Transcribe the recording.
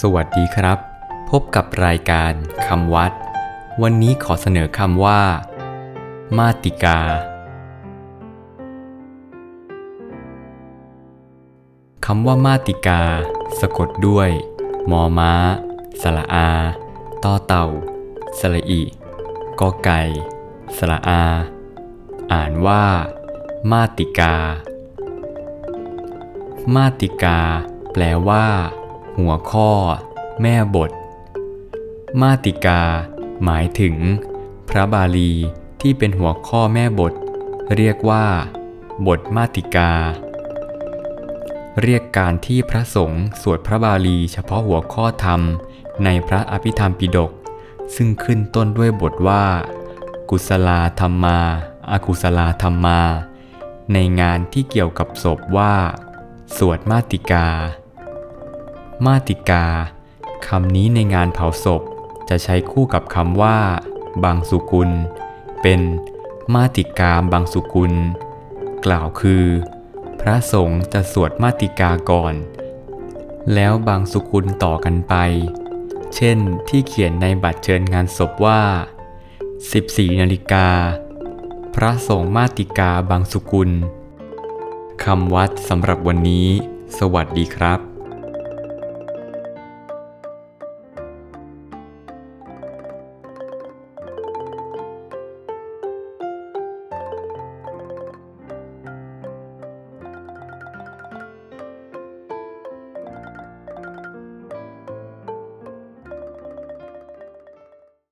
สวัสดีครับ พบกับรายการคำวัด วันนี้ขอเสนอคำว่า มาติกา คำว่ามาติกา สะกดด้วย มอม้าสระอา ต่อเต่าสระอิกอไก่สระอา อ่านว่า มาติกา มาติกา แปลว่า หัวข้อ แม่บท มาติกา หมายถึง พระบาลีที่เป็นหัวข้อแม่บท เรียกว่า บทมาติกา เรียกการที่พระสงฆ์สวดพระบาลีเฉพาะหัวข้อธรรม ในพระอภิธรรมปิฎกซึ่งขึ้นต้นด้วยบทว่า กุศลาธรรมาอากุศลาธรรมา ในงานที่เกี่ยวกับศพว่า สวดมาติกา มาติกาคำนี้ในงานเผาศพ จะใช้คู่กับคำว่า บางสุกุล เป็นมาติกาบางสุกุล กล่าวคือ พระสงฆ์จะสวดมาติกาก่อน แล้วบางสุกุลต่อกันไป เช่นที่เขียนในบัตรเชิญงานศพว่า 14นาฬิกา พระสงฆ์มาติกาบางสุกุลคำวัดสำหรับวันนี้ สวัสดีครับ